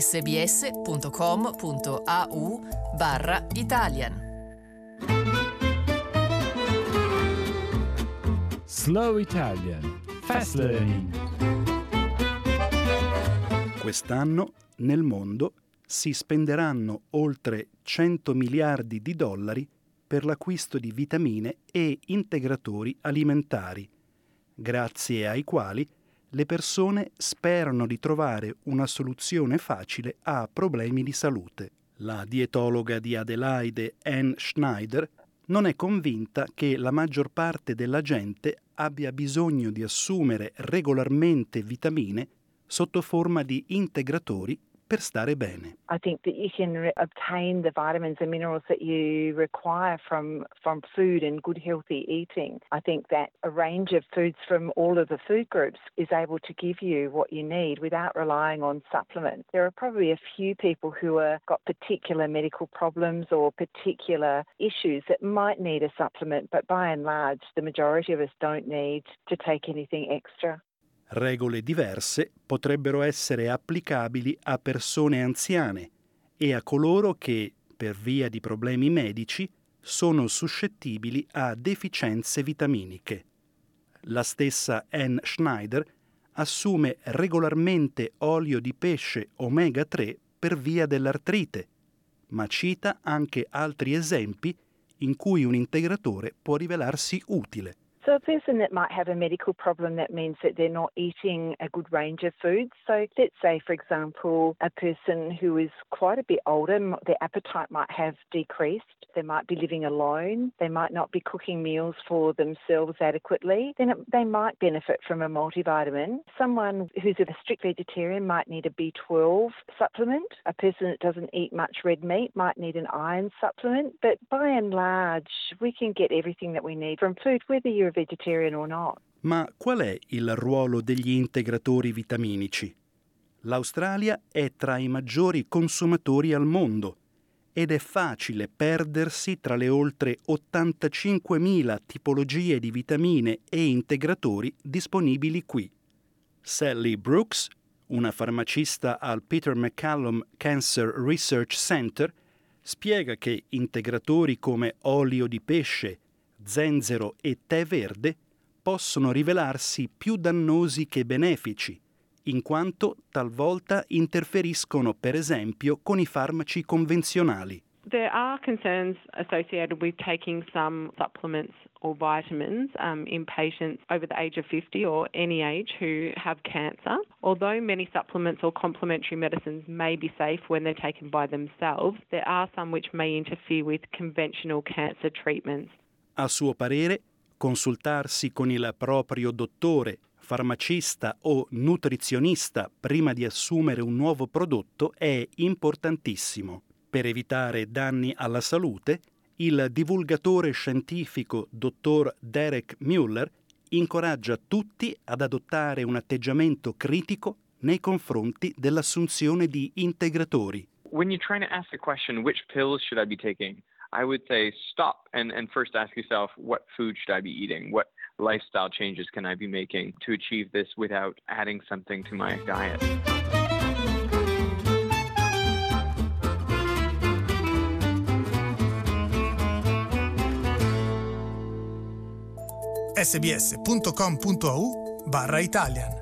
sbs.com.au barra Italian. Slow Italian Fast Learning. Quest'anno nel mondo si spenderanno oltre 100 miliardi di dollari per l'acquisto di vitamine e integratori alimentari, grazie ai quali le persone sperano di trovare una soluzione facile a problemi di salute. La dietologa di Adelaide, Anne Schneider, non è convinta che la maggior parte della gente abbia bisogno di assumere regolarmente vitamine sotto forma di integratori per stare bene. I think that you can obtain the vitamins and minerals that you require from from food and good healthy eating. I think that a range of foods from all of the food groups is able to give you what you need without relying on supplements. There are probably a few people who have got particular medical problems or particular issues that might need a supplement, but by and large the majority of us don't need to take anything extra. Regole diverse potrebbero essere applicabili a persone anziane e a coloro che, per via di problemi medici, sono suscettibili a deficienze vitaminiche. La stessa Anne Schneider assume regolarmente olio di pesce omega 3 per via dell'artrite, ma cita anche altri esempi in cui un integratore può rivelarsi utile. So, a person that might have a medical problem, that means that they're not eating a good range of foods. So, let's say, for example, a person who is quite a bit older, their appetite might have decreased. They might be living alone. They might not be cooking meals for themselves adequately. Then it, they might benefit from a multivitamin. Someone who's a strict vegetarian might need a B12 supplement. A person that doesn't eat much red meat might need an iron supplement. But by and large, we can get everything that we need from food, whether you're. Ma qual è il ruolo degli integratori vitaminici? L'Australia è tra i maggiori consumatori al mondo ed è facile perdersi tra le oltre 85.000 tipologie di vitamine e integratori disponibili qui. Sally Brooks, una farmacista al Peter MacCallum Cancer Research Center, spiega che integratori come olio di pesce, zenzero e tè verde possono rivelarsi più dannosi che benefici, in quanto talvolta interferiscono per esempio con i farmaci convenzionali. There are concerns associated with taking some supplements or vitamins um, in patients over the age of 50 or any age who have cancer. Although many supplements or complementary medicines may be safe when they're taken by themselves, there are some which may interfere with conventional cancer treatments. A suo parere, consultarsi con il proprio dottore, farmacista o nutrizionista prima di assumere un nuovo prodotto è importantissimo. Per evitare danni alla salute, il divulgatore scientifico dottor Derek Mueller incoraggia tutti ad adottare un atteggiamento critico nei confronti dell'assunzione di integratori. When you're trying to ask the question, which pills should I be taking? I would say stop and, and first ask yourself, what food should I be eating? What lifestyle changes can I be making to achieve this without adding something to my diet? sbs.com.au barra Italian